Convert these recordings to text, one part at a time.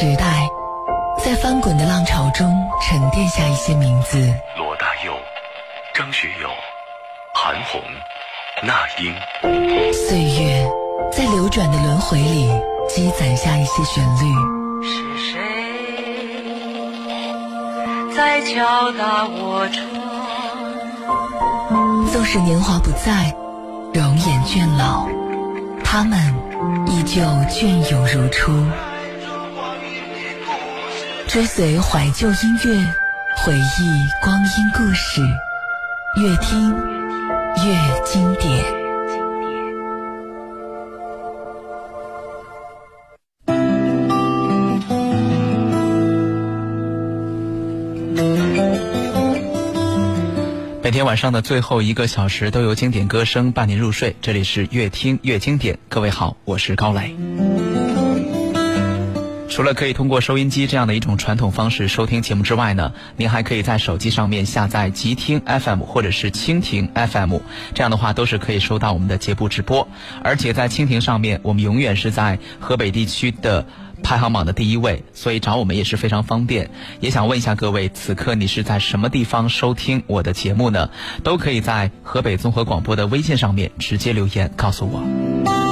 时代，在翻滚的浪潮中沉淀下一些名字。罗大佑、张学友、韩红、那英。岁月在流转的轮回里积攒下一些旋律。是谁在敲打我窗？纵使年华不在，容颜倦老，他们依旧隽永如初。追随怀旧音乐，回忆光阴故事，越听越经典。每天晚上的最后一个小时都有经典歌声伴您入睡，这里是越听越经典。各位好，我是高磊。除了可以通过收音机这样的一种传统方式收听节目之外呢，您还可以在手机上面下载极听 FM 或者是蜻蜓 FM，这样的话都是可以收到我们的节目直播。而且在蜻蜓上面，我们永远是在河北地区的。排行榜的第一位，所以找我们也是非常方便。也想问一下各位，此刻你是在什么地方收听我的节目呢？都可以在河北综合广播的微信上面直接留言告诉我。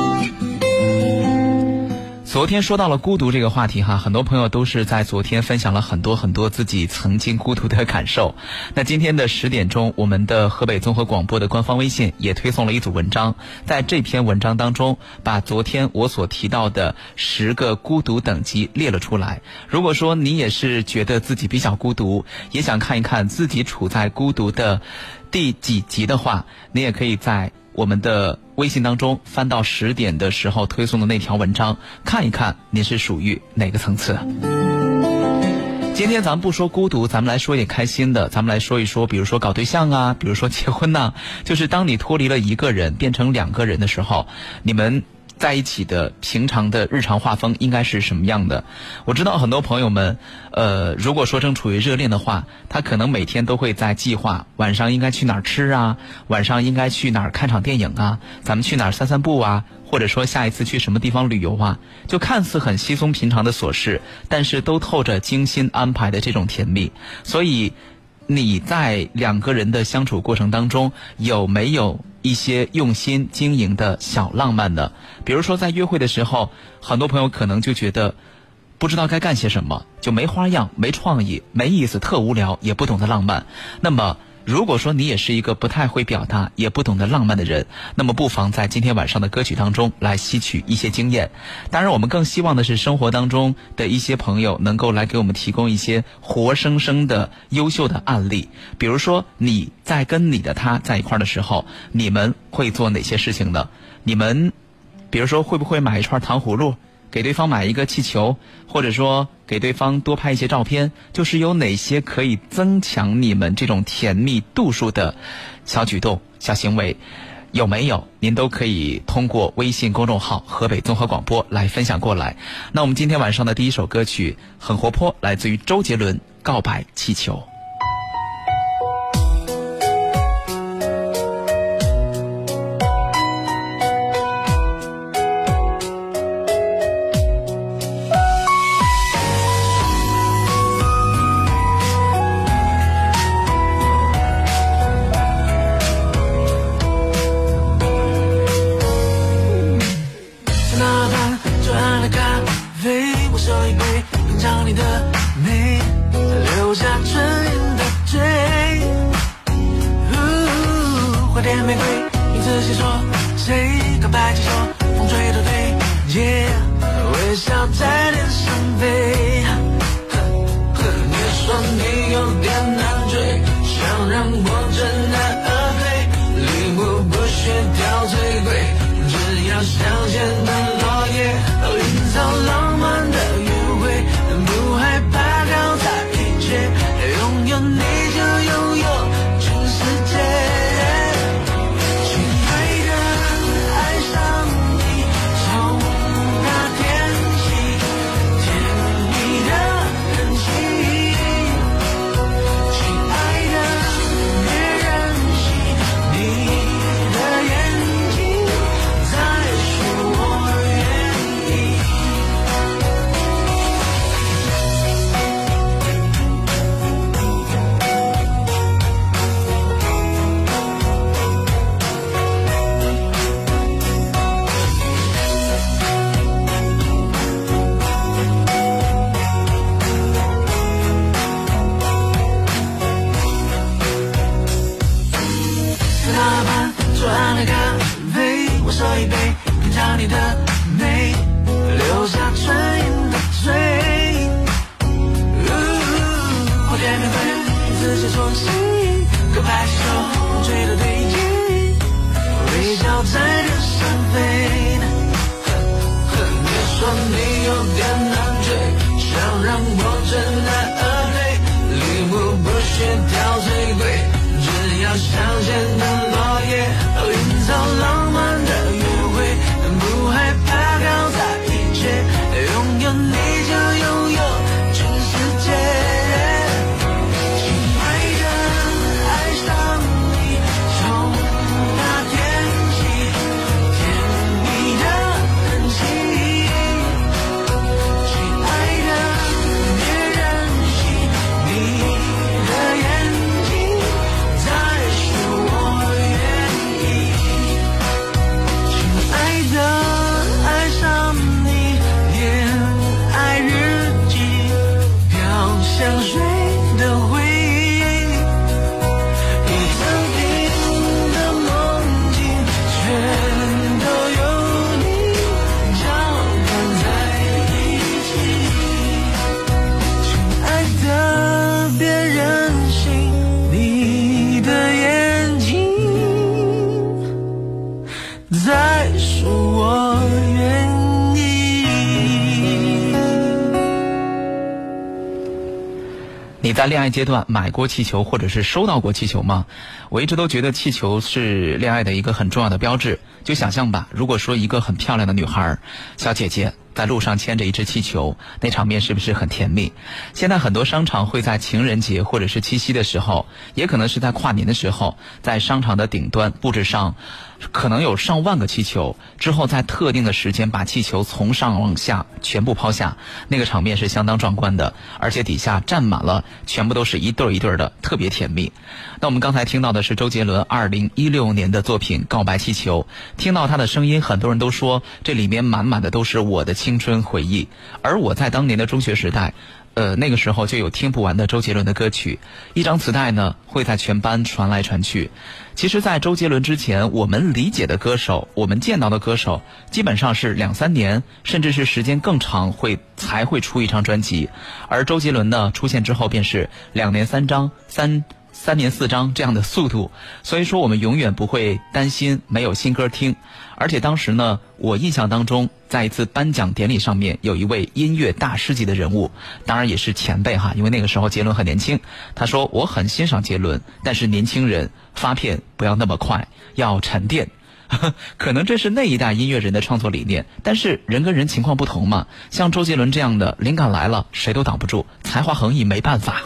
昨天说到了孤独这个话题哈，很多朋友都是在昨天分享了很多很多自己曾经孤独的感受。那今天的十点钟，我们的河北综合广播的官方微信也推送了一组文章，在这篇文章当中，把昨天我所提到的十个孤独等级列了出来。如果说你也是觉得自己比较孤独，也想看一看自己处在孤独的第几级的话，你也可以在。我们的微信当中翻到十点的时候推送的那条文章，看一看你是属于哪个层次。今天咱们不说孤独，咱们来说点开心的，咱们来说一说，比如说搞对象啊，比如说结婚呐，就是当你脱离了一个人变成两个人的时候，你们。在一起的平常的日常画风应该是什么样的？我知道很多朋友们，呃，如果说正处于热恋的话，他可能每天都会在计划晚上应该去哪儿吃啊，晚上应该去哪儿看场电影啊，咱们去哪儿散散步啊，或者说下一次去什么地方旅游啊，就看似很稀松平常的琐事，但是都透着精心安排的这种甜蜜。所以你在两个人的相处过程当中有没有？一些用心经营的小浪漫呢，比如说在约会的时候，很多朋友可能就觉得不知道该干些什么，就没花样、没创意、没意思、特无聊，也不懂得浪漫。那么。如果说你也是一个不太会表达、也不懂得浪漫的人，那么不妨在今天晚上的歌曲当中来吸取一些经验。当然，我们更希望的是生活当中的一些朋友能够来给我们提供一些活生生的优秀的案例。比如说，你在跟你的他在一块儿的时候，你们会做哪些事情呢？你们，比如说会不会买一串糖葫芦？给对方买一个气球，或者说给对方多拍一些照片，就是有哪些可以增强你们这种甜蜜度数的小举动、小行为，有没有？您都可以通过微信公众号“河北综合广播”来分享过来。那我们今天晚上的第一首歌曲很活泼，来自于周杰伦《告白气球》。阶段买过气球，或者是收到过气球吗？我一直都觉得气球是恋爱的一个很重要的标志。就想象吧，如果说一个很漂亮的女孩，小姐姐在路上牵着一只气球，那场面是不是很甜蜜？现在很多商场会在情人节或者是七夕的时候，也可能是在跨年的时候，在商场的顶端布置上。可能有上万个气球，之后在特定的时间把气球从上往下全部抛下，那个场面是相当壮观的，而且底下站满了，全部都是一对儿一对儿的，特别甜蜜。那我们刚才听到的是周杰伦二零一六年的作品《告白气球》，听到他的声音，很多人都说这里面满满的都是我的青春回忆，而我在当年的中学时代。呃，那个时候就有听不完的周杰伦的歌曲，一张磁带呢会在全班传来传去。其实，在周杰伦之前，我们理解的歌手，我们见到的歌手，基本上是两三年，甚至是时间更长，会才会出一张专辑。而周杰伦呢，出现之后便是两年三张，三。三年四张这样的速度，所以说我们永远不会担心没有新歌听。而且当时呢，我印象当中，在一次颁奖典礼上面，有一位音乐大师级的人物，当然也是前辈哈，因为那个时候杰伦很年轻。他说：“我很欣赏杰伦，但是年轻人发片不要那么快，要沉淀。”可能这是那一代音乐人的创作理念，但是人跟人情况不同嘛。像周杰伦这样的，灵感来了谁都挡不住，才华横溢没办法。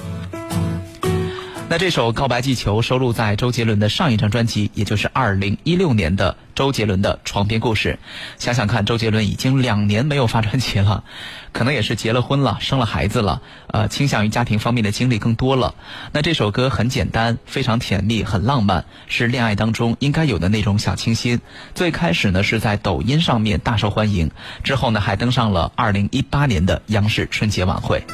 那这首《告白气球》收录在周杰伦的上一张专辑，也就是二零一六年的周杰伦的《床边故事》。想想看，周杰伦已经两年没有发专辑了，可能也是结了婚了，生了孩子了，呃，倾向于家庭方面的经历更多了。那这首歌很简单，非常甜蜜，很浪漫，是恋爱当中应该有的那种小清新。最开始呢是在抖音上面大受欢迎，之后呢还登上了二零一八年的央视春节晚会。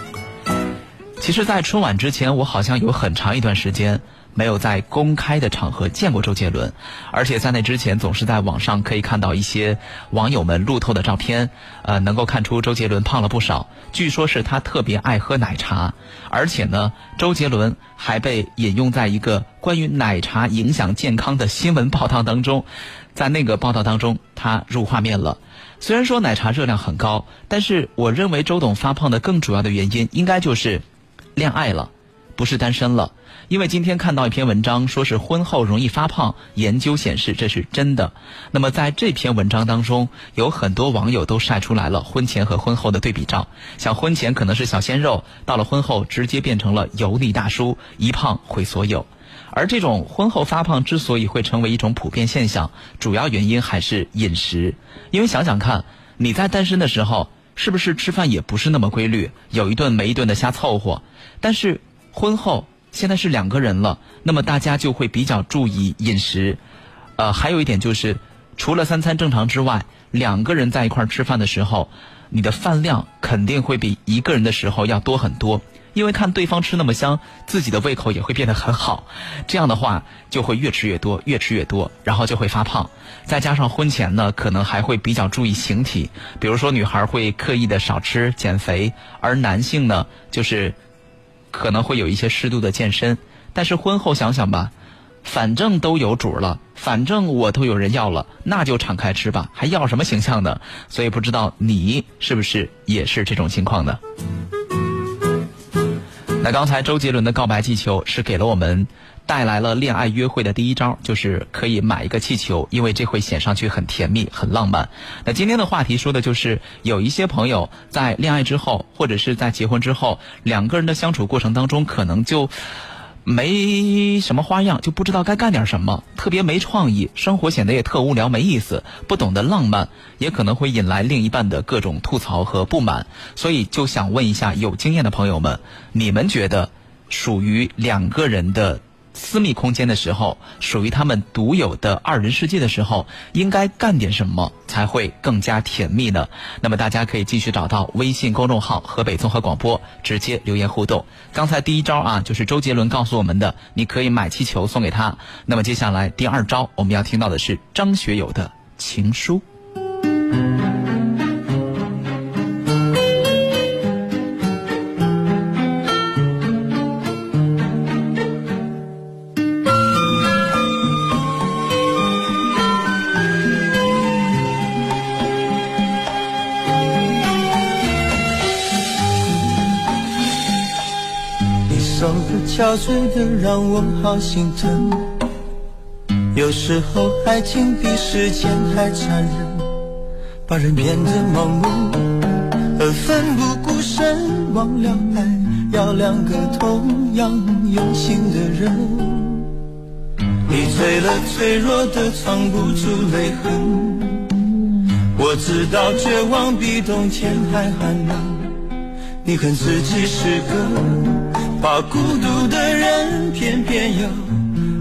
其实，在春晚之前，我好像有很长一段时间没有在公开的场合见过周杰伦，而且在那之前，总是在网上可以看到一些网友们路透的照片，呃，能够看出周杰伦胖了不少。据说是他特别爱喝奶茶，而且呢，周杰伦还被引用在一个关于奶茶影响健康的新闻报道当中，在那个报道当中，他入画面了。虽然说奶茶热量很高，但是我认为周董发胖的更主要的原因，应该就是。恋爱了，不是单身了。因为今天看到一篇文章，说是婚后容易发胖，研究显示这是真的。那么在这篇文章当中，有很多网友都晒出来了婚前和婚后的对比照，像婚前可能是小鲜肉，到了婚后直接变成了油腻大叔，一胖毁所有。而这种婚后发胖之所以会成为一种普遍现象，主要原因还是饮食。因为想想看，你在单身的时候。是不是吃饭也不是那么规律，有一顿没一顿的瞎凑合？但是婚后现在是两个人了，那么大家就会比较注意饮食。呃，还有一点就是，除了三餐正常之外，两个人在一块儿吃饭的时候，你的饭量肯定会比一个人的时候要多很多。因为看对方吃那么香，自己的胃口也会变得很好，这样的话就会越吃越多，越吃越多，然后就会发胖。再加上婚前呢，可能还会比较注意形体，比如说女孩会刻意的少吃减肥，而男性呢，就是可能会有一些适度的健身。但是婚后想想吧，反正都有主了，反正我都有人要了，那就敞开吃吧，还要什么形象呢？所以不知道你是不是也是这种情况呢？那刚才周杰伦的告白气球是给了我们带来了恋爱约会的第一招，就是可以买一个气球，因为这会显上去很甜蜜、很浪漫。那今天的话题说的就是有一些朋友在恋爱之后，或者是在结婚之后，两个人的相处过程当中，可能就。没什么花样，就不知道该干点什么，特别没创意，生活显得也特无聊，没意思，不懂得浪漫，也可能会引来另一半的各种吐槽和不满。所以就想问一下有经验的朋友们，你们觉得属于两个人的？私密空间的时候，属于他们独有的二人世界的时候，应该干点什么才会更加甜蜜呢？那么大家可以继续找到微信公众号“河北综合广播”，直接留言互动。刚才第一招啊，就是周杰伦告诉我们的，你可以买气球送给他。那么接下来第二招，我们要听到的是张学友的情书。让我好心疼。有时候爱情比时间还残忍，把人变得盲目而奋不顾身。忘了爱要两个同样用心的人。你醉了，脆弱的藏不住泪痕。我知道绝望比冬天还寒冷。你恨自己是个怕孤独的人，偏偏又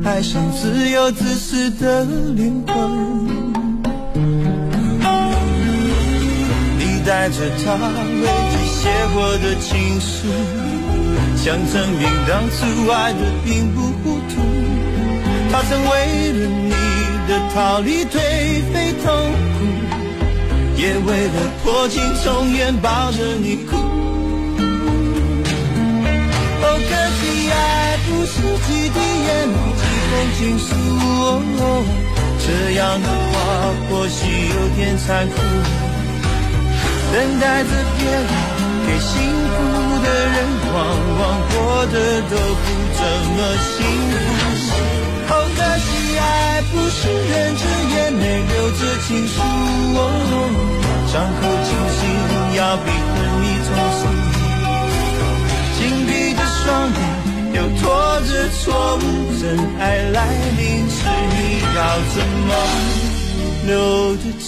爱上自由自私的灵魂。你带着他为你写过的情书，想证明当初爱的并不糊涂。他曾为了你的逃离颓废痛苦。也为了破镜重圆抱着你哭。可惜爱不是几滴眼泪几封情书。这样的话或许有点残酷。等待着别人给幸福的人，往往过得都不怎么幸福。哦，可惜爱不是忍着眼泪留着情书。伤口清醒，要比昏迷痛又拖着错误。真爱来临时，你要怎么留得住？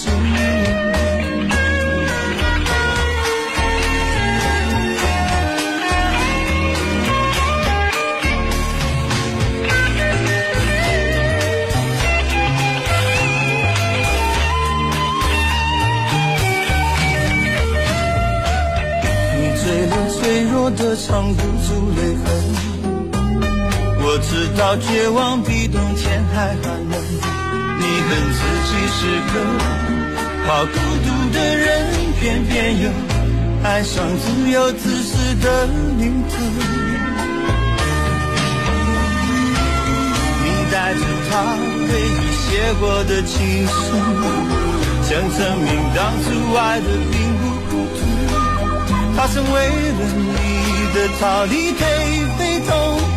的藏不住泪痕，我知道绝望比冬天还寒冷。你恨自己是个怕孤独的人，偏偏又爱上自由自私的灵魂。你带着他为你写过的情书，想证明当初爱的并不糊涂。他曾为了你。的逃离颓废痛苦，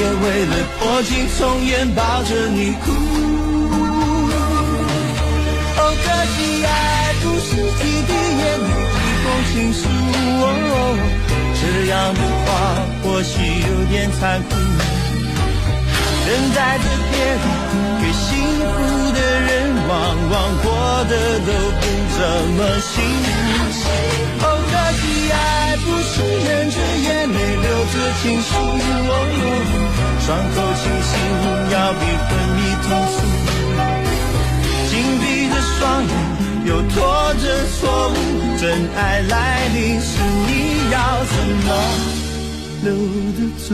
也为了破镜重圆抱着你哭。哦，可惜爱不是几滴眼泪几封情书。哦，这样的话或许有点残酷。等待着别人给幸福的人，往往过得都不怎么幸福。哦，可惜爱。不是忍着眼泪流着情书，伤口清醒要比昏迷痛楚。紧闭着双眼，又拖着错误，真爱来临时，你要怎么留得住？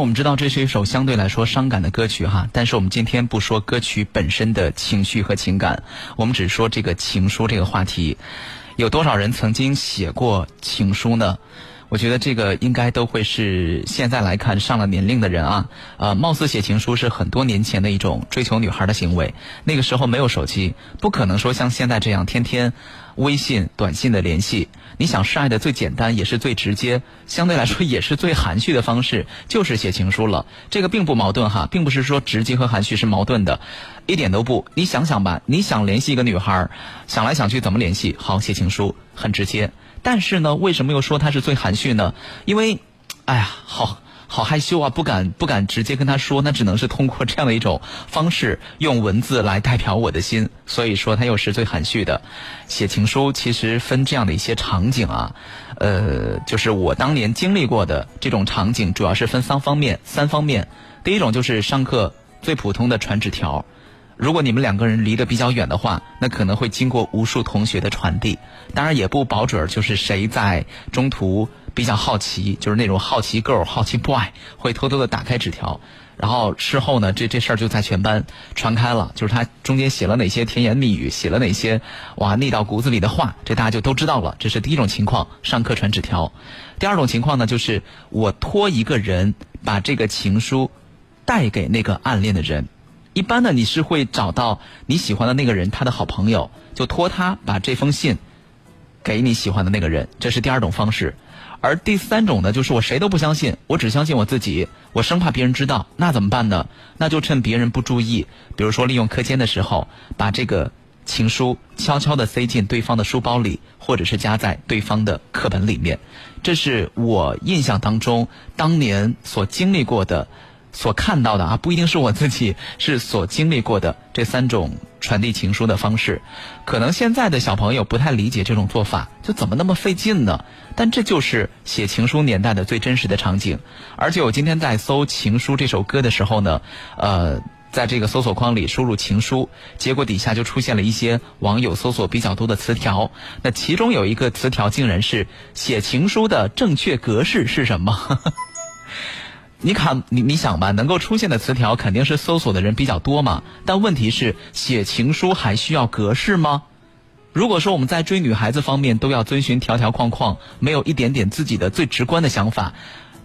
我们知道这是一首相对来说伤感的歌曲哈，但是我们今天不说歌曲本身的情绪和情感，我们只说这个情书这个话题，有多少人曾经写过情书呢？我觉得这个应该都会是现在来看上了年龄的人啊，呃，貌似写情书是很多年前的一种追求女孩的行为。那个时候没有手机，不可能说像现在这样天天微信、短信的联系。你想示爱的最简单也是最直接，相对来说也是最含蓄的方式，就是写情书了。这个并不矛盾哈，并不是说直接和含蓄是矛盾的，一点都不。你想想吧，你想联系一个女孩，想来想去怎么联系？好，写情书，很直接。但是呢，为什么又说他是最含蓄呢？因为，哎呀，好好害羞啊，不敢不敢直接跟他说，那只能是通过这样的一种方式，用文字来代表我的心。所以说，他又是最含蓄的。写情书其实分这样的一些场景啊，呃，就是我当年经历过的这种场景，主要是分三方面。三方面，第一种就是上课最普通的传纸条。如果你们两个人离得比较远的话，那可能会经过无数同学的传递，当然也不保准就是谁在中途比较好奇，就是那种好奇 girl、好奇 boy 会偷偷的打开纸条，然后事后呢，这这事儿就在全班传开了，就是他中间写了哪些甜言蜜语，写了哪些哇腻到骨子里的话，这大家就都知道了。这是第一种情况，上课传纸条。第二种情况呢，就是我托一个人把这个情书带给那个暗恋的人。一般呢，你是会找到你喜欢的那个人他的好朋友，就托他把这封信给你喜欢的那个人，这是第二种方式。而第三种呢，就是我谁都不相信，我只相信我自己，我生怕别人知道，那怎么办呢？那就趁别人不注意，比如说利用课间的时候，把这个情书悄悄地塞进对方的书包里，或者是夹在对方的课本里面。这是我印象当中当年所经历过的。所看到的啊，不一定是我自己是所经历过的这三种传递情书的方式，可能现在的小朋友不太理解这种做法，就怎么那么费劲呢？但这就是写情书年代的最真实的场景。而且我今天在搜《情书》这首歌的时候呢，呃，在这个搜索框里输入“情书”，结果底下就出现了一些网友搜索比较多的词条。那其中有一个词条竟然是写情书的正确格式是什么？你看，你你想吧，能够出现的词条肯定是搜索的人比较多嘛。但问题是，写情书还需要格式吗？如果说我们在追女孩子方面都要遵循条条框框，没有一点点自己的最直观的想法，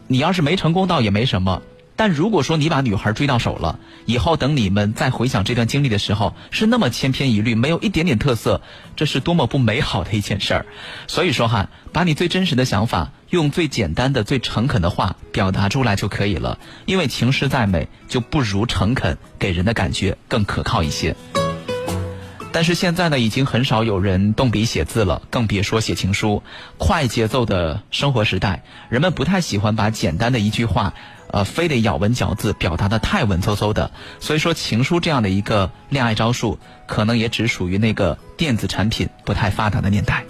你要是没成功倒也没什么。但如果说你把女孩追到手了，以后等你们再回想这段经历的时候，是那么千篇一律，没有一点点特色，这是多么不美好的一件事儿。所以说哈，把你最真实的想法，用最简单的、最诚恳的话表达出来就可以了。因为情诗再美，就不如诚恳给人的感觉更可靠一些。但是现在呢，已经很少有人动笔写字了，更别说写情书。快节奏的生活时代，人们不太喜欢把简单的一句话。呃，非得咬文嚼字，表达的太文绉绉的，所以说情书这样的一个恋爱招数，可能也只属于那个电子产品不太发达的年代。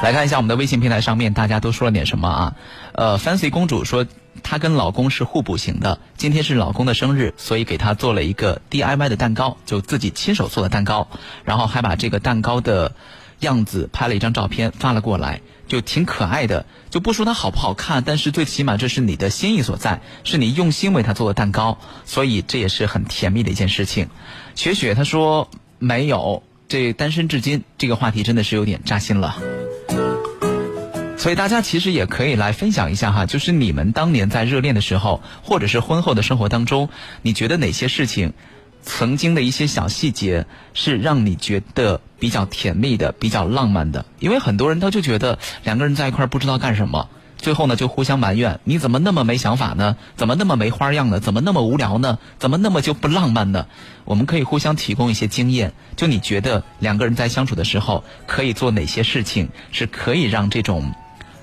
来看一下我们的微信平台上面，大家都说了点什么啊？呃，Fancy 公主说她跟老公是互补型的，今天是老公的生日，所以给他做了一个 DIY 的蛋糕，就自己亲手做的蛋糕，然后还把这个蛋糕的样子拍了一张照片发了过来。就挺可爱的，就不说它好不好看，但是最起码这是你的心意所在，是你用心为他做的蛋糕，所以这也是很甜蜜的一件事情。雪雪她说没有，这单身至今这个话题真的是有点扎心了。所以大家其实也可以来分享一下哈，就是你们当年在热恋的时候，或者是婚后的生活当中，你觉得哪些事情？曾经的一些小细节是让你觉得比较甜蜜的、比较浪漫的，因为很多人他就觉得两个人在一块儿不知道干什么，最后呢就互相埋怨：你怎么那么没想法呢？怎么那么没花样呢？怎么那么无聊呢？怎么那么就不浪漫呢？我们可以互相提供一些经验，就你觉得两个人在相处的时候可以做哪些事情，是可以让这种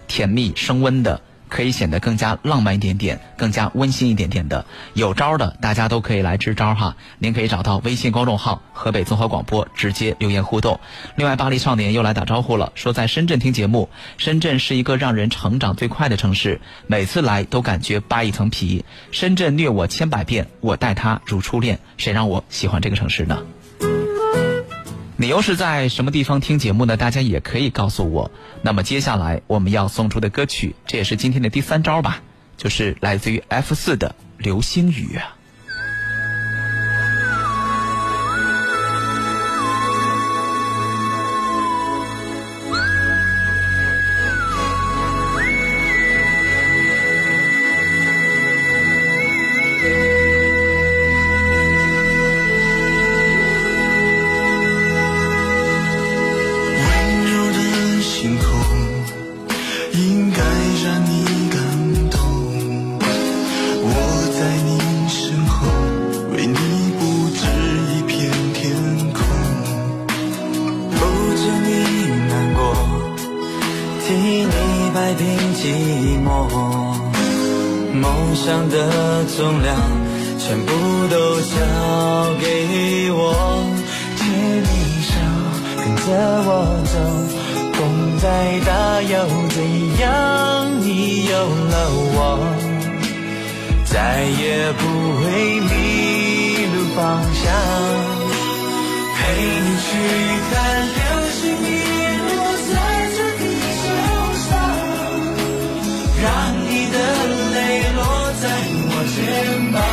甜蜜升温的。可以显得更加浪漫一点点，更加温馨一点点的。有招的，大家都可以来支招哈。您可以找到微信公众号“河北综合广播”，直接留言互动。另外，巴黎少年又来打招呼了，说在深圳听节目。深圳是一个让人成长最快的城市，每次来都感觉扒一层皮。深圳虐我千百遍，我待他如初恋。谁让我喜欢这个城市呢？你又是在什么地方听节目呢？大家也可以告诉我。那么接下来我们要送出的歌曲，这也是今天的第三招吧，就是来自于 F 四的《流星雨》。in my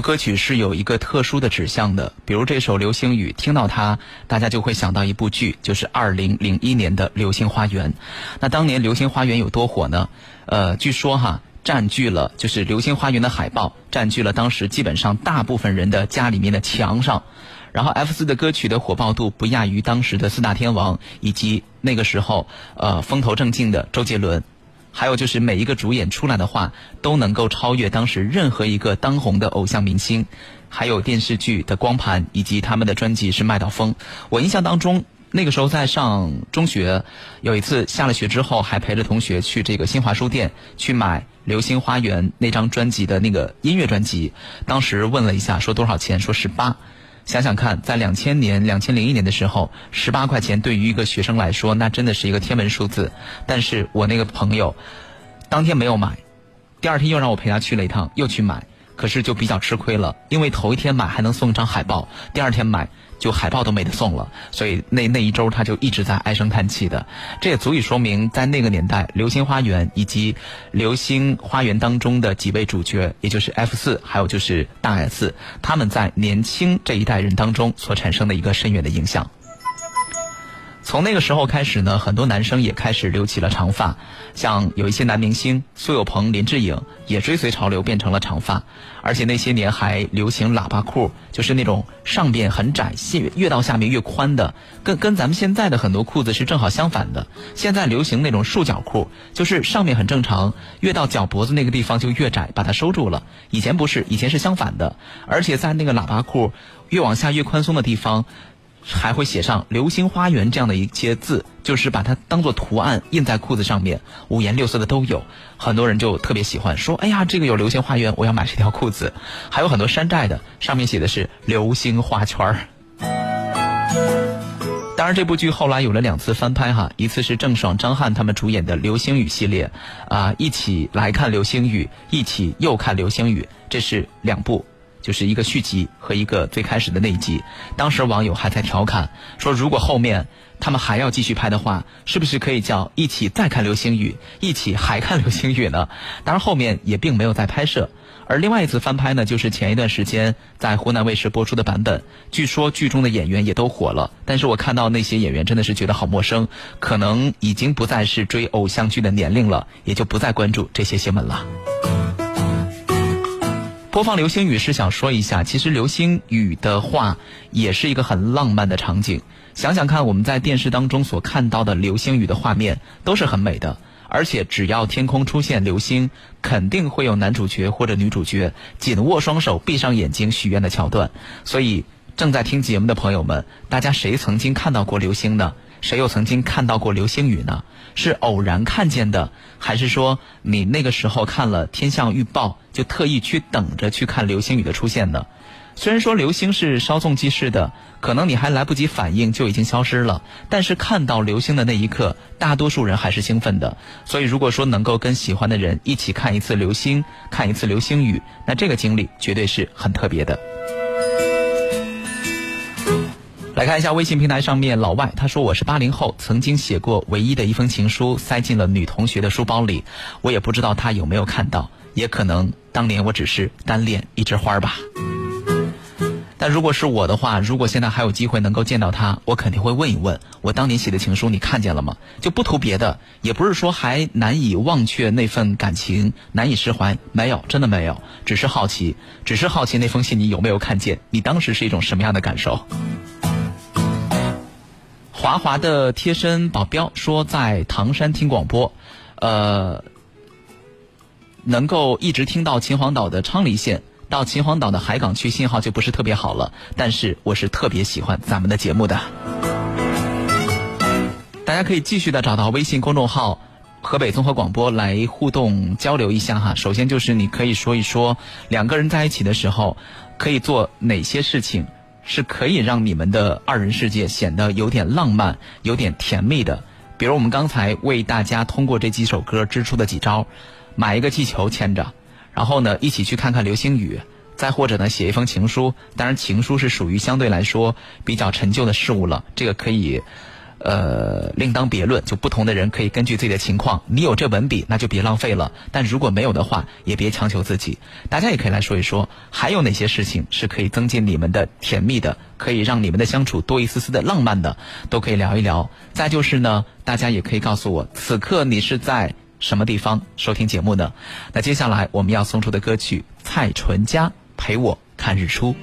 歌曲是有一个特殊的指向的，比如这首《流星雨》，听到它，大家就会想到一部剧，就是二零零一年的《流星花园》。那当年《流星花园》有多火呢？呃，据说哈，占据了就是《流星花园》的海报，占据了当时基本上大部分人的家里面的墙上。然后 F 四的歌曲的火爆度不亚于当时的四大天王，以及那个时候呃风头正劲的周杰伦。还有就是每一个主演出来的话，都能够超越当时任何一个当红的偶像明星。还有电视剧的光盘以及他们的专辑是卖到疯。我印象当中，那个时候在上中学，有一次下了学之后，还陪着同学去这个新华书店去买《流星花园》那张专辑的那个音乐专辑。当时问了一下，说多少钱？说十八。想想看，在两千年、两千零一年的时候，十八块钱对于一个学生来说，那真的是一个天文数字。但是我那个朋友，当天没有买，第二天又让我陪他去了一趟，又去买。可是就比较吃亏了，因为头一天买还能送一张海报，第二天买就海报都没得送了，所以那那一周他就一直在唉声叹气的。这也足以说明，在那个年代，《流星花园》以及《流星花园》当中的几位主角，也就是 F 四，还有就是大 S，他们在年轻这一代人当中所产生的一个深远的影响。从那个时候开始呢，很多男生也开始留起了长发，像有一些男明星苏有朋、林志颖也追随潮流变成了长发，而且那些年还流行喇叭裤，就是那种上边很窄，越越到下面越宽的，跟跟咱们现在的很多裤子是正好相反的。现在流行那种束脚裤，就是上面很正常，越到脚脖子那个地方就越窄，把它收住了。以前不是，以前是相反的，而且在那个喇叭裤越往下越宽松的地方。还会写上“流星花园”这样的一些字，就是把它当做图案印在裤子上面，五颜六色的都有。很多人就特别喜欢说：“哎呀，这个有流星花园，我要买这条裤子。”还有很多山寨的，上面写的是“流星花圈儿”。当然，这部剧后来有了两次翻拍哈，一次是郑爽、张翰他们主演的《流星雨》系列，啊，一起来看《流星雨》，一起又看《流星雨》，这是两部。就是一个续集和一个最开始的那一集，当时网友还在调侃说，如果后面他们还要继续拍的话，是不是可以叫一起再看流星雨，一起还看流星雨呢？当然后面也并没有再拍摄。而另外一次翻拍呢，就是前一段时间在湖南卫视播出的版本，据说剧中的演员也都火了，但是我看到那些演员真的是觉得好陌生，可能已经不再是追偶像剧的年龄了，也就不再关注这些新闻了。播放流星雨是想说一下，其实流星雨的话也是一个很浪漫的场景。想想看，我们在电视当中所看到的流星雨的画面都是很美的，而且只要天空出现流星，肯定会有男主角或者女主角紧握双手、闭上眼睛许愿的桥段。所以，正在听节目的朋友们，大家谁曾经看到过流星呢？谁又曾经看到过流星雨呢？是偶然看见的，还是说你那个时候看了天象预报，就特意去等着去看流星雨的出现呢？虽然说流星是稍纵即逝的，可能你还来不及反应就已经消失了，但是看到流星的那一刻，大多数人还是兴奋的。所以如果说能够跟喜欢的人一起看一次流星，看一次流星雨，那这个经历绝对是很特别的。来看一下微信平台上面老外，他说我是八零后，曾经写过唯一的一封情书，塞进了女同学的书包里，我也不知道他有没有看到，也可能当年我只是单恋一枝花吧。但如果是我的话，如果现在还有机会能够见到他，我肯定会问一问，我当年写的情书你看见了吗？就不图别的，也不是说还难以忘却那份感情，难以释怀，没有，真的没有，只是好奇，只是好奇那封信你有没有看见，你当时是一种什么样的感受？华华的贴身保镖说，在唐山听广播，呃，能够一直听到秦皇岛的昌黎县，到秦皇岛的海港区信号就不是特别好了。但是我是特别喜欢咱们的节目的，大家可以继续的找到微信公众号“河北综合广播”来互动交流一下哈。首先就是你可以说一说两个人在一起的时候可以做哪些事情。是可以让你们的二人世界显得有点浪漫、有点甜蜜的。比如我们刚才为大家通过这几首歌支出的几招：买一个气球牵着，然后呢一起去看看流星雨，再或者呢写一封情书。当然，情书是属于相对来说比较陈旧的事物了，这个可以呃，另当别论。就不同的人可以根据自己的情况，你有这文笔，那就别浪费了；但如果没有的话，也别强求自己。大家也可以来说一说，还有哪些事情是可以增进你们的甜蜜的，可以让你们的相处多一丝丝的浪漫的，都可以聊一聊。再就是呢，大家也可以告诉我，此刻你是在什么地方收听节目呢？那接下来我们要送出的歌曲，蔡淳佳陪我看日出。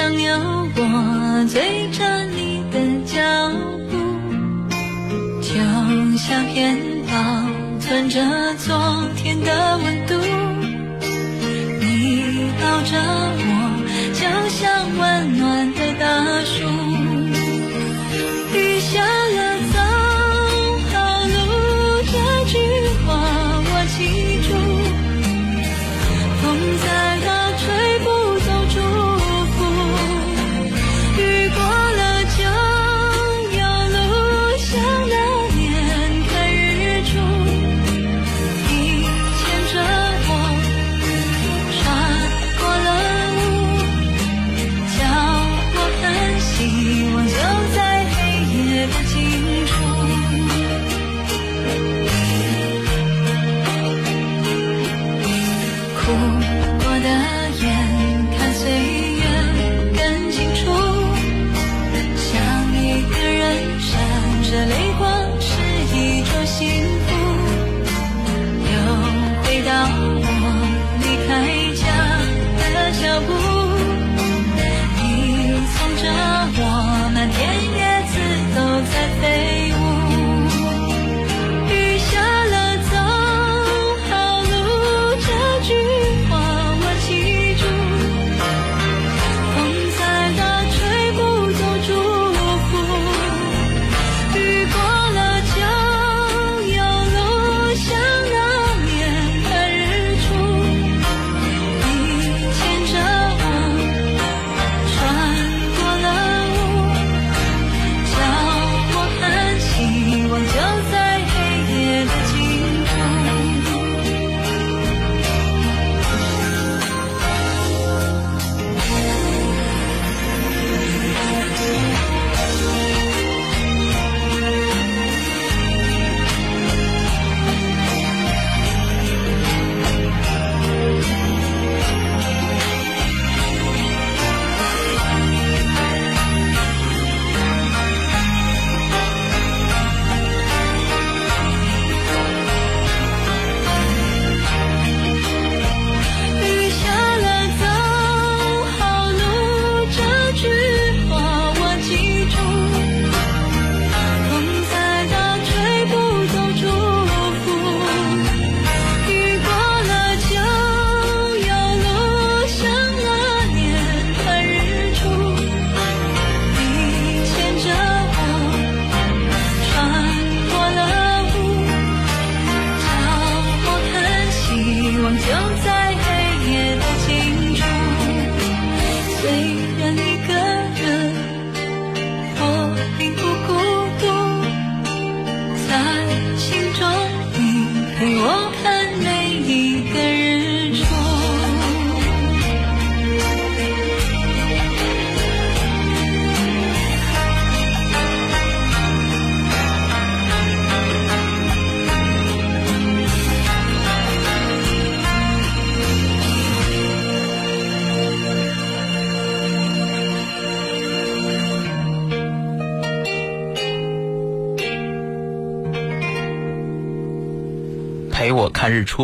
上有我追着你的脚步，就像片保存着昨天的温度。你抱着我，就像温暖的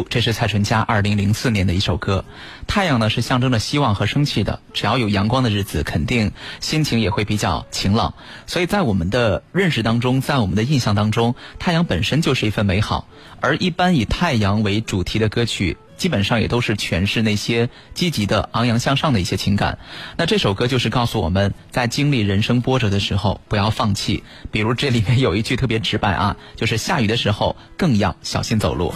这是蔡淳佳二零零四年的一首歌。太阳呢是象征着希望和生气的，只要有阳光的日子，肯定心情也会比较晴朗。所以在我们的认识当中，在我们的印象当中，太阳本身就是一份美好。而一般以太阳为主题的歌曲，基本上也都是诠释那些积极的、昂扬向上的一些情感。那这首歌就是告诉我们在经历人生波折的时候不要放弃。比如这里面有一句特别直白啊，就是下雨的时候更要小心走路。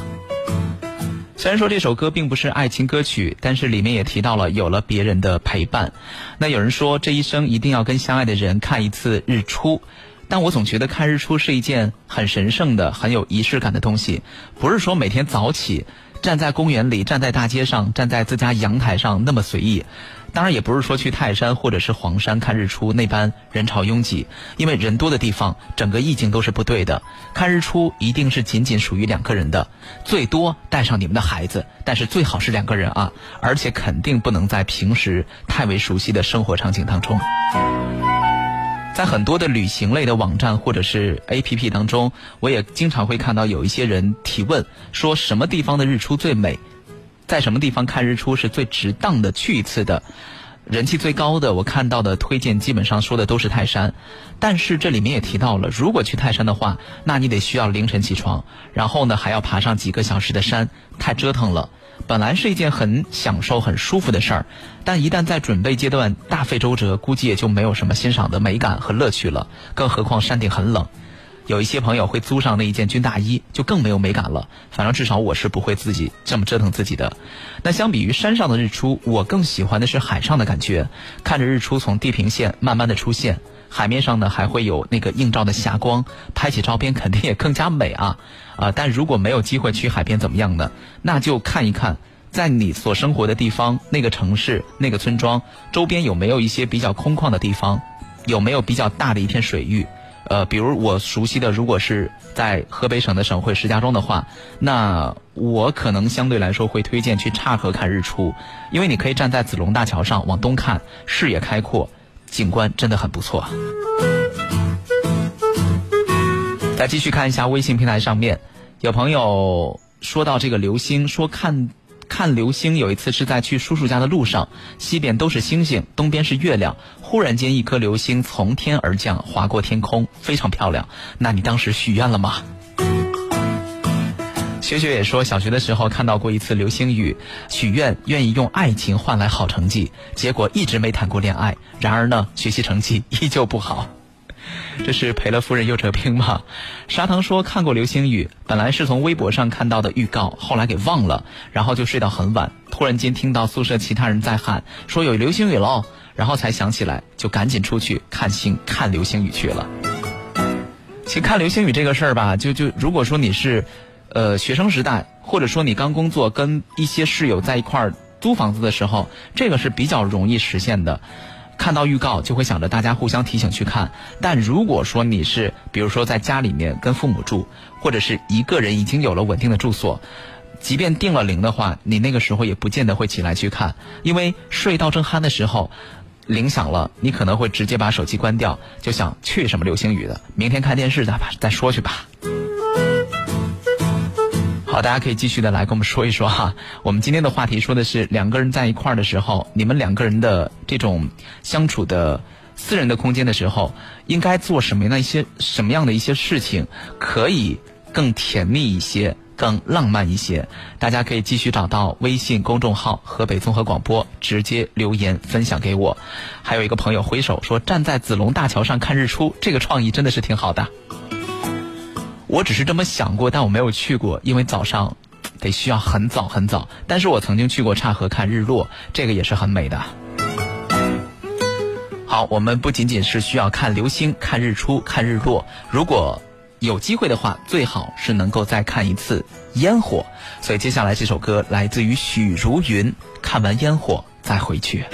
虽然说这首歌并不是爱情歌曲，但是里面也提到了有了别人的陪伴。那有人说这一生一定要跟相爱的人看一次日出，但我总觉得看日出是一件很神圣的、很有仪式感的东西，不是说每天早起站在公园里、站在大街上、站在自家阳台上那么随意。当然也不是说去泰山或者是黄山看日出那般人潮拥挤，因为人多的地方整个意境都是不对的。看日出一定是仅仅属于两个人的，最多带上你们的孩子，但是最好是两个人啊，而且肯定不能在平时太为熟悉的生活场景当中。在很多的旅行类的网站或者是 APP 当中，我也经常会看到有一些人提问，说什么地方的日出最美。在什么地方看日出是最值当的去一次的？人气最高的，我看到的推荐基本上说的都是泰山。但是这里面也提到了，如果去泰山的话，那你得需要凌晨起床，然后呢还要爬上几个小时的山，太折腾了。本来是一件很享受、很舒服的事儿，但一旦在准备阶段大费周折，估计也就没有什么欣赏的美感和乐趣了。更何况山顶很冷。有一些朋友会租上那一件军大衣，就更没有美感了。反正至少我是不会自己这么折腾自己的。那相比于山上的日出，我更喜欢的是海上的感觉。看着日出从地平线慢慢的出现，海面上呢还会有那个映照的霞光，拍起照片肯定也更加美啊啊！但如果没有机会去海边，怎么样呢？那就看一看，在你所生活的地方，那个城市、那个村庄周边有没有一些比较空旷的地方，有没有比较大的一片水域。呃，比如我熟悉的，如果是在河北省的省会石家庄的话，那我可能相对来说会推荐去岔河看日出，因为你可以站在子龙大桥上往东看，视野开阔，景观真的很不错。再继续看一下微信平台上面，有朋友说到这个流星，说看。看流星，有一次是在去叔叔家的路上，西边都是星星，东边是月亮。忽然间，一颗流星从天而降，划过天空，非常漂亮。那你当时许愿了吗？雪雪也说，小学的时候看到过一次流星雨，许愿愿意用爱情换来好成绩，结果一直没谈过恋爱。然而呢，学习成绩依旧不好。这是赔了夫人又折兵吗？砂糖说看过流星雨，本来是从微博上看到的预告，后来给忘了，然后就睡到很晚。突然间听到宿舍其他人在喊说有流星雨喽，然后才想起来，就赶紧出去看星看流星雨去了。其实看流星雨这个事儿吧，就就如果说你是，呃学生时代，或者说你刚工作跟一些室友在一块儿租房子的时候，这个是比较容易实现的。看到预告就会想着大家互相提醒去看，但如果说你是比如说在家里面跟父母住，或者是一个人已经有了稳定的住所，即便定了铃的话，你那个时候也不见得会起来去看，因为睡到正酣的时候，铃响了，你可能会直接把手机关掉，就想去什么流星雨的，明天看电视再再说去吧。好，大家可以继续的来跟我们说一说哈。我们今天的话题说的是两个人在一块儿的时候，你们两个人的这种相处的私人的空间的时候，应该做什么样的一些什么样的一些事情，可以更甜蜜一些，更浪漫一些。大家可以继续找到微信公众号“河北综合广播”，直接留言分享给我。还有一个朋友挥手说站在子龙大桥上看日出，这个创意真的是挺好的。我只是这么想过，但我没有去过，因为早上得需要很早很早。但是我曾经去过岔河看日落，这个也是很美的。好，我们不仅仅是需要看流星、看日出、看日落，如果有机会的话，最好是能够再看一次烟火。所以接下来这首歌来自于许茹芸，《看完烟火再回去》。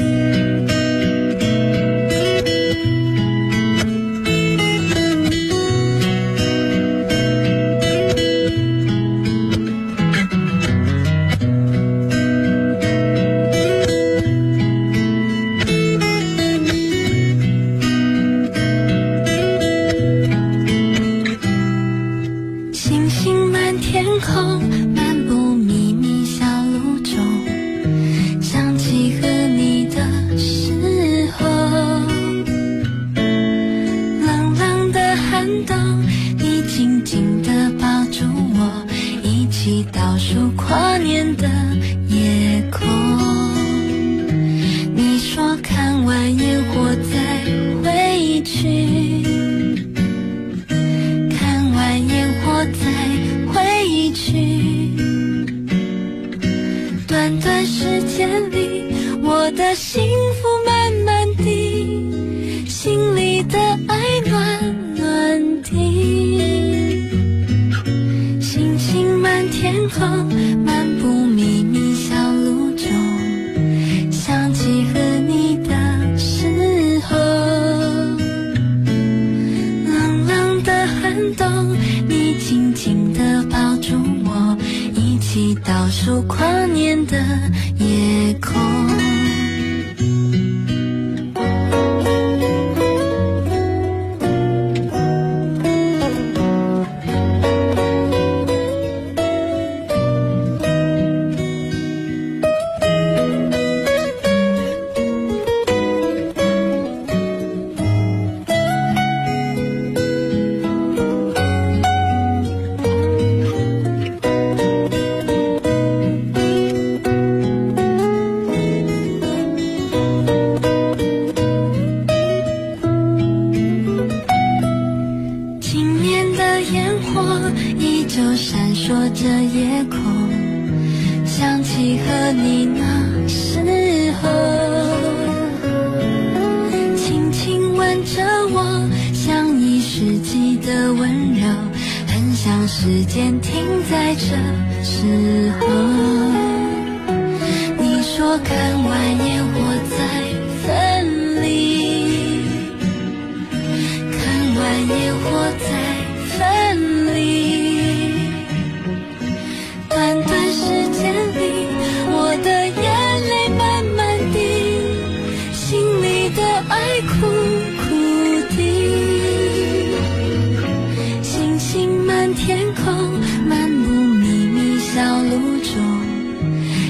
途中，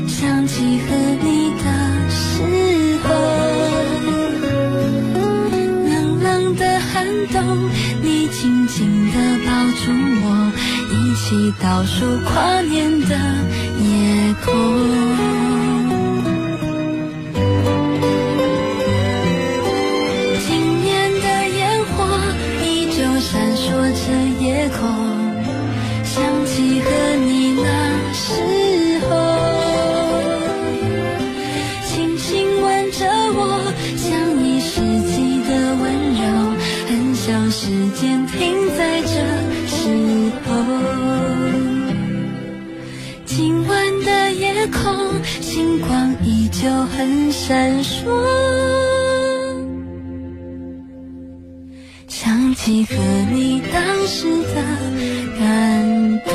想起和你的时候。冷冷的寒冬，你紧紧的抱住我，一起倒数跨年的夜空。依旧很闪烁，想起和你当时的感动。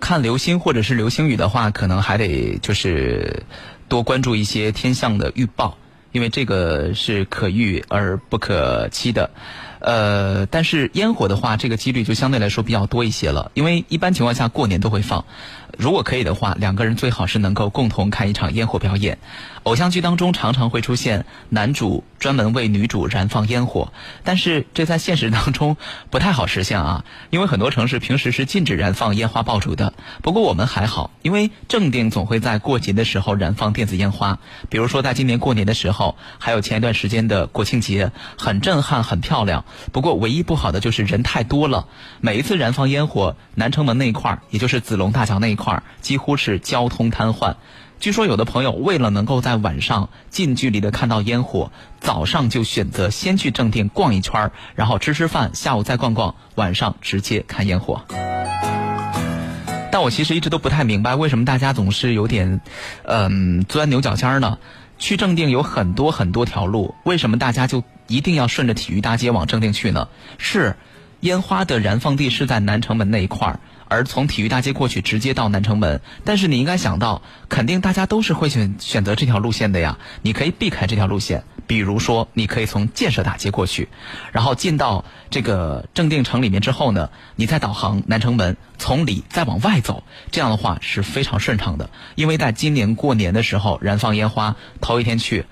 看流星或者是流星雨的话，可能还得就是多关注一些天象的预报，因为这个是可遇而不可期的。呃，但是烟火的话，这个几率就相对来说比较多一些了，因为一般情况下过年都会放。如果可以的话，两个人最好是能够共同看一场烟火表演。偶像剧当中常常会出现男主专门为女主燃放烟火，但是这在现实当中不太好实现啊，因为很多城市平时是禁止燃放烟花爆竹的。不过我们还好，因为正定总会在过节的时候燃放电子烟花，比如说在今年过年的时候，还有前一段时间的国庆节，很震撼，很漂亮。不过唯一不好的就是人太多了，每一次燃放烟火，南城门那一块儿，也就是子龙大桥那一块儿，几乎是交通瘫痪。据说有的朋友为了能够在晚上近距离的看到烟火，早上就选择先去正定逛一圈，然后吃吃饭，下午再逛逛，晚上直接看烟火。但我其实一直都不太明白，为什么大家总是有点，嗯，钻牛角尖儿呢？去正定有很多很多条路，为什么大家就一定要顺着体育大街往正定去呢？是，烟花的燃放地是在南城门那一块儿。而从体育大街过去，直接到南城门。但是你应该想到，肯定大家都是会选选择这条路线的呀。你可以避开这条路线，比如说，你可以从建设大街过去，然后进到这个正定城里面之后呢，你再导航南城门，从里再往外走。这样的话是非常顺畅的。因为在今年过年的时候燃放烟花，头一天去，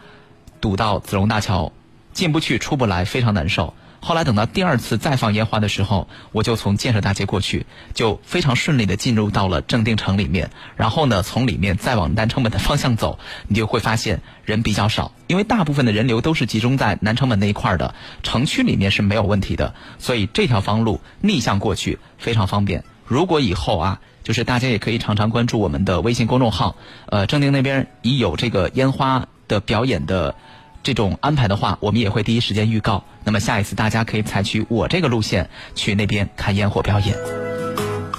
堵到子龙大桥。进不去出不来，非常难受。后来等到第二次再放烟花的时候，我就从建设大街过去，就非常顺利的进入到了正定城里面。然后呢，从里面再往南城门的方向走，你就会发现人比较少，因为大部分的人流都是集中在南城门那一块儿的，城区里面是没有问题的。所以这条方路逆向过去非常方便。如果以后啊，就是大家也可以常常关注我们的微信公众号，呃，正定那边已有这个烟花的表演的。这种安排的话，我们也会第一时间预告。那么下一次大家可以采取我这个路线去那边看烟火表演。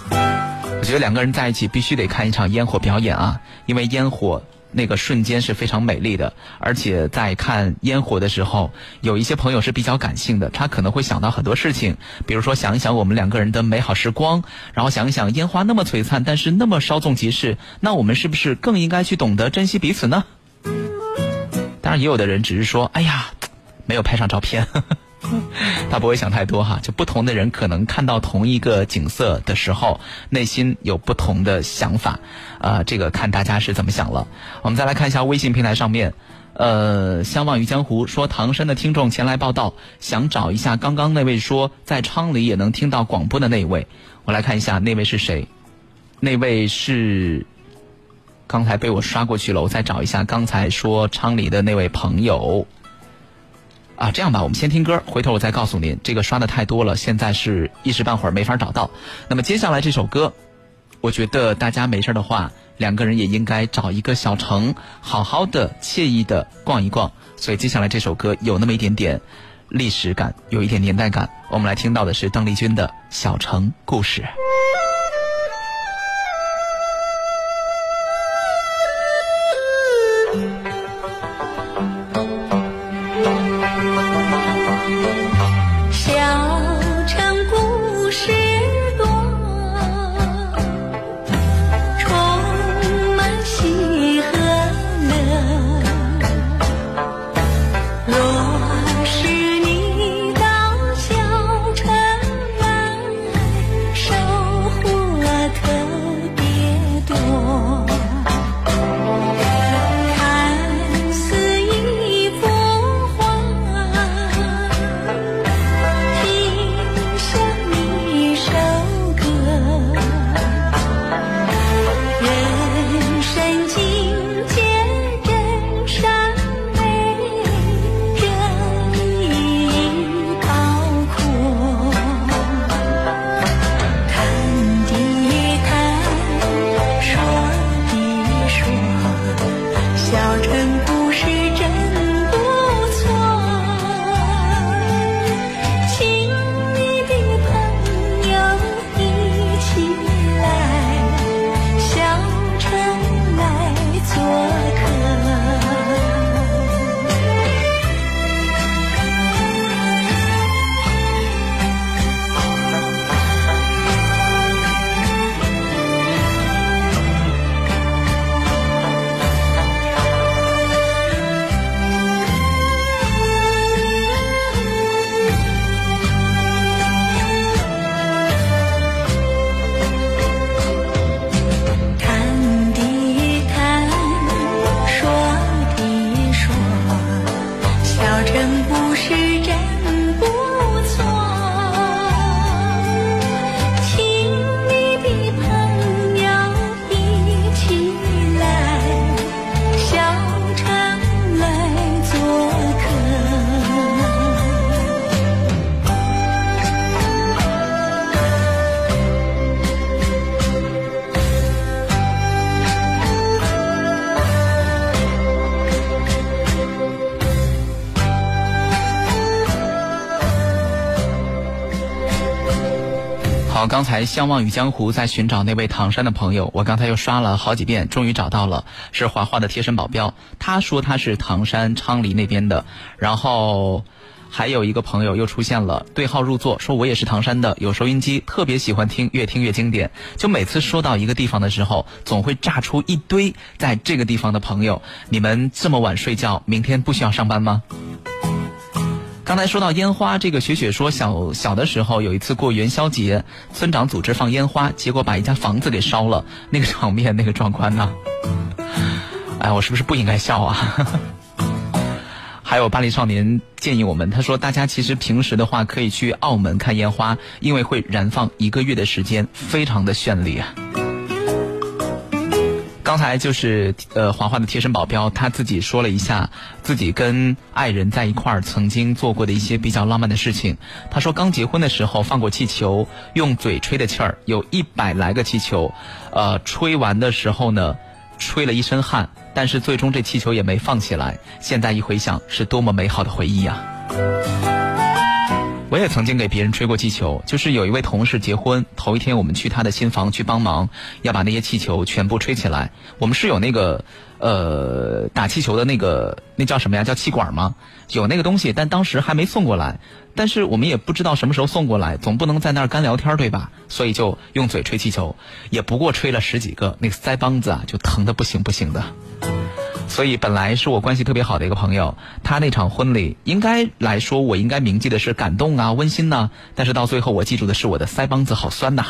我觉得两个人在一起必须得看一场烟火表演啊，因为烟火那个瞬间是非常美丽的，而且在看烟火的时候，有一些朋友是比较感性的，他可能会想到很多事情，比如说想一想我们两个人的美好时光，然后想一想烟花那么璀璨，但是那么稍纵即逝，那我们是不是更应该去懂得珍惜彼此呢？当然，也有的人只是说：“哎呀，没有拍上照片。”他不会想太多哈。就不同的人可能看到同一个景色的时候，内心有不同的想法。啊，这个看大家是怎么想了。我们再来看一下微信平台上面，呃，相忘于江湖说唐山的听众前来报道，想找一下刚刚那位说在昌黎也能听到广播的那一位。我来看一下那位是谁？那位是。刚才被我刷过去了，我再找一下刚才说昌黎的那位朋友。啊，这样吧，我们先听歌，回头我再告诉您。这个刷的太多了，现在是一时半会儿没法找到。那么接下来这首歌，我觉得大家没事的话，两个人也应该找一个小城，好好的、惬意的逛一逛。所以接下来这首歌有那么一点点历史感，有一点年代感。我们来听到的是邓丽君的《小城故事》。刚才相忘于江湖，在寻找那位唐山的朋友。我刚才又刷了好几遍，终于找到了，是华华的贴身保镖。他说他是唐山昌黎那边的。然后还有一个朋友又出现了，对号入座，说我也是唐山的，有收音机，特别喜欢听，越听越经典。就每次说到一个地方的时候，总会炸出一堆在这个地方的朋友。你们这么晚睡觉，明天不需要上班吗？刚才说到烟花，这个雪雪说小小的时候有一次过元宵节，村长组织放烟花，结果把一家房子给烧了，那个场面那个壮观呐！哎，我是不是不应该笑啊？还有巴黎少年建议我们，他说大家其实平时的话可以去澳门看烟花，因为会燃放一个月的时间，非常的绚丽啊。刚才就是呃华华的贴身保镖，他自己说了一下自己跟爱人在一块儿曾经做过的一些比较浪漫的事情。他说刚结婚的时候放过气球，用嘴吹的气儿有一百来个气球，呃吹完的时候呢，吹了一身汗，但是最终这气球也没放起来。现在一回想，是多么美好的回忆呀！我也曾经给别人吹过气球，就是有一位同事结婚头一天，我们去他的新房去帮忙，要把那些气球全部吹起来。我们是有那个呃打气球的那个那叫什么呀？叫气管吗？有那个东西，但当时还没送过来。但是我们也不知道什么时候送过来，总不能在那儿干聊天对吧？所以就用嘴吹气球，也不过吹了十几个，那个腮帮子啊就疼的不行不行的。所以本来是我关系特别好的一个朋友，他那场婚礼应该来说我应该铭记的是感动啊、温馨呐、但是到最后我记住的是我的腮帮子好酸呐、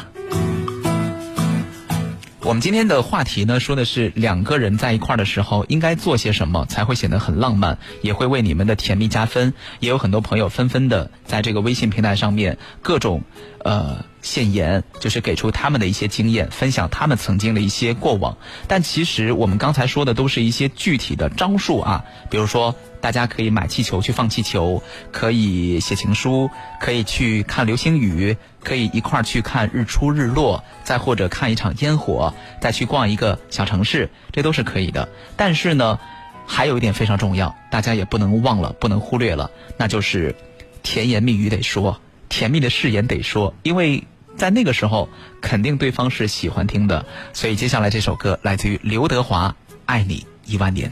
我们今天的话题呢，说的是两个人在一块儿的时候应该做些什么才会显得很浪漫，也会为你们的甜蜜加分。也有很多朋友纷纷的在这个微信平台上面各种呃献言，就是给出他们的一些经验，分享他们曾经的一些过往。但其实我们刚才说的都是一些具体的招数啊，比如说大家可以买气球去放气球，可以写情书，可以去看流星雨，可以一块儿去看日出日落，再或者看一场烟火，再去逛一个小城市，这都是可以的。但是呢，还有一点非常重要，大家也不能忘了，不能忽略了，那就是甜言蜜语得说，甜蜜的誓言得说，因为在那个时候肯定对方是喜欢听的。所以接下来这首歌来自于刘德华，《爱你一万年》。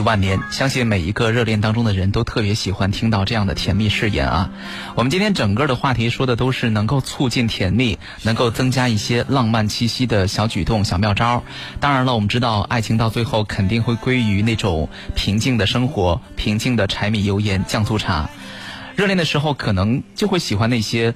万年。相信每一个热恋当中的人都特别喜欢听到这样的甜蜜誓言啊。我们今天整个的话题说的都是能够促进甜蜜，能够增加一些浪漫气息的小举动、小妙招。当然了，我们知道爱情到最后肯定会归于那种平静的生活，平静的柴米油盐酱醋茶。热恋的时候可能就会喜欢那些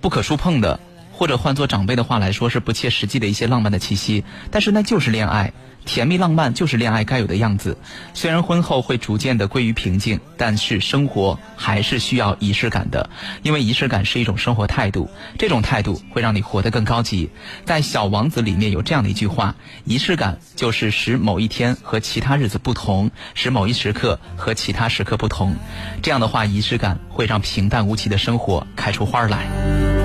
不可触碰的。或者换做长辈的话来说，是不切实际的一些浪漫的气息，但是那就是恋爱，甜蜜浪漫就是恋爱该有的样子。虽然婚后会逐渐的归于平静，但是生活还是需要仪式感的，因为仪式感是一种生活态度，这种态度会让你活得更高级。在《小王子》里面有这样的一句话：仪式感就是使某一天和其他日子不同，使某一时刻和其他时刻不同。这样的话，仪式感会让平淡无奇的生活开出花来。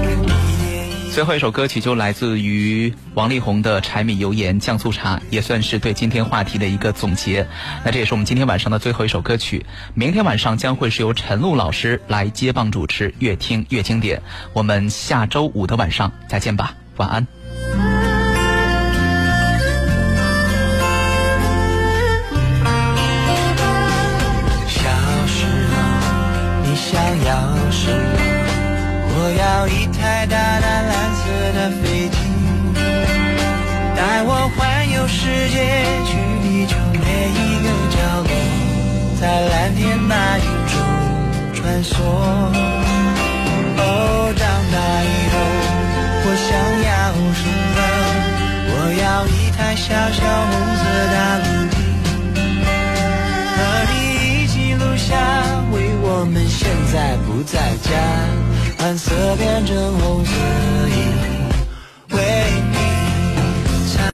最后一首歌曲就来自于王力宏的《柴米油盐酱醋茶》，也算是对今天话题的一个总结。那这也是我们今天晚上的最后一首歌曲。明天晚上将会是由陈露老师来接棒主持，越听越经典。我们下周五的晚上再见吧，晚安。在蓝天白云中穿梭。哦，长大以后我想要什么？我要一台小小红色大陆机，和你一起录下为我们现在不在家。蓝色变成红色。